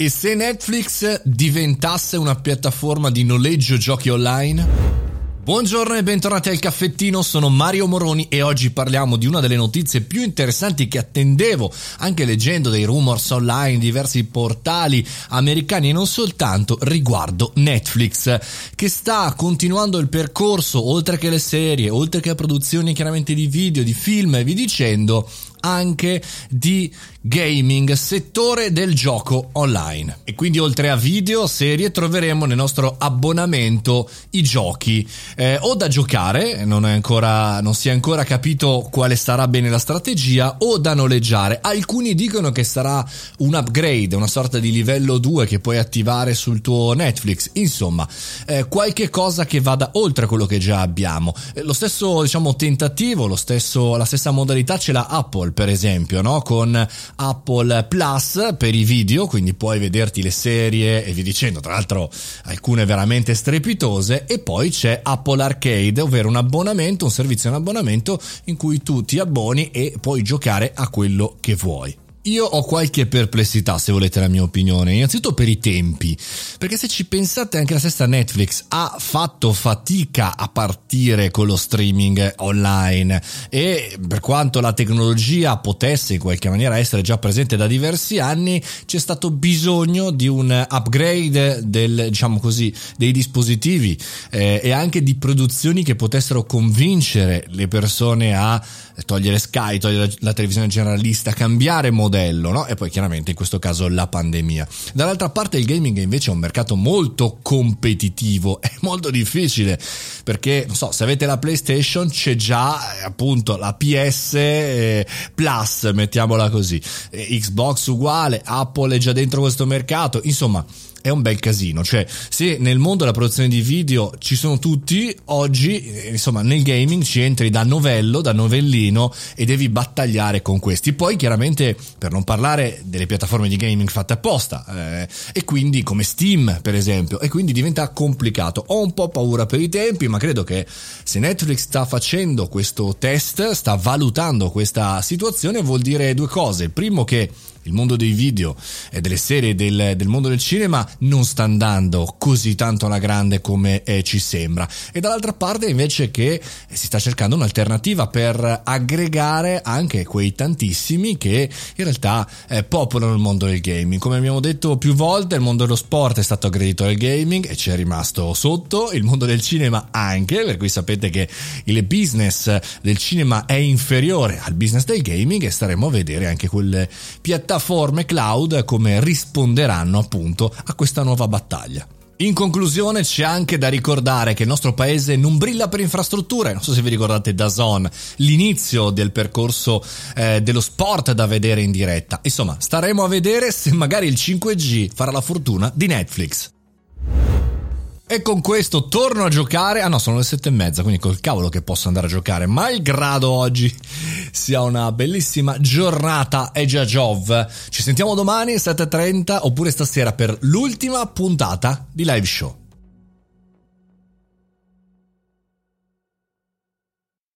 E se Netflix diventasse una piattaforma di noleggio giochi online? Buongiorno e bentornati al caffettino, sono Mario Moroni e oggi parliamo di una delle notizie più interessanti che attendevo, anche leggendo dei rumors online, diversi portali americani e non soltanto, riguardo Netflix, che sta continuando il percorso, oltre che le serie, oltre che produzioni chiaramente di video, di film e vi dicendo, anche di gaming, settore del gioco online. E quindi oltre a video, serie, troveremo nel nostro abbonamento i giochi eh, o da giocare, non, ancora, non si è ancora capito quale sarà bene la strategia, o da noleggiare. Alcuni dicono che sarà un upgrade, una sorta di livello 2 che puoi attivare sul tuo Netflix. Insomma, eh, qualche cosa che vada oltre quello che già abbiamo. Eh, lo stesso, diciamo, tentativo, lo stesso, la stessa modalità ce l'ha Apple, per esempio, no? Con Apple Plus per i video, quindi puoi vederti le serie e via dicendo, tra l'altro alcune veramente strepitose, e poi c'è Apple Arcade, ovvero un abbonamento, un servizio in abbonamento in cui tu ti abboni e puoi giocare a quello che vuoi. Io ho qualche perplessità, se volete la mia opinione, innanzitutto per i tempi, perché se ci pensate anche la stessa Netflix ha fatto fatica a partire con lo streaming online. E per quanto la tecnologia potesse in qualche maniera essere già presente da diversi anni, c'è stato bisogno di un upgrade del, diciamo così, dei dispositivi eh, e anche di produzioni che potessero convincere le persone a togliere Sky, togliere la televisione generalista, cambiare modello modello, no? E poi chiaramente in questo caso la pandemia. Dall'altra parte il gaming invece è un mercato molto competitivo, è molto difficile perché, non so, se avete la PlayStation c'è già eh, appunto la PS eh, Plus, mettiamola così, Xbox uguale, Apple è già dentro questo mercato, insomma è un bel casino. Cioè, se nel mondo della produzione di video ci sono tutti, oggi, eh, insomma, nel gaming ci entri da novello, da novellino e devi battagliare con questi. Poi, chiaramente, per non parlare delle piattaforme di gaming fatte apposta, eh, e quindi come Steam, per esempio, e quindi diventa complicato. Ho un po' paura per i tempi, ma credo che se Netflix sta facendo questo test, sta valutando questa situazione, vuol dire due cose. Il primo che il mondo dei video e delle serie del, del, mondo del cinema non sta andando così tanto alla grande come eh, ci sembra. E dall'altra parte invece che eh, si sta cercando un'alternativa per aggregare anche quei tantissimi che in realtà eh, popolano il mondo del gaming. Come abbiamo detto più volte il mondo dello sport è stato aggredito dal gaming e ci è rimasto sotto il mondo del cinema anche per cui sapete che il business del cinema è inferiore al business del gaming e staremo a vedere anche quelle piattaforme piattaforme cloud come risponderanno appunto a questa nuova battaglia. In conclusione c'è anche da ricordare che il nostro paese non brilla per infrastrutture, non so se vi ricordate da Zone, l'inizio del percorso eh, dello sport da vedere in diretta. Insomma, staremo a vedere se magari il 5G farà la fortuna di Netflix. E con questo torno a giocare. Ah no, sono le sette e mezza, quindi col cavolo che posso andare a giocare. Malgrado oggi sia una bellissima giornata e già Jov. Ci sentiamo domani alle 7.30 oppure stasera per l'ultima puntata di live show.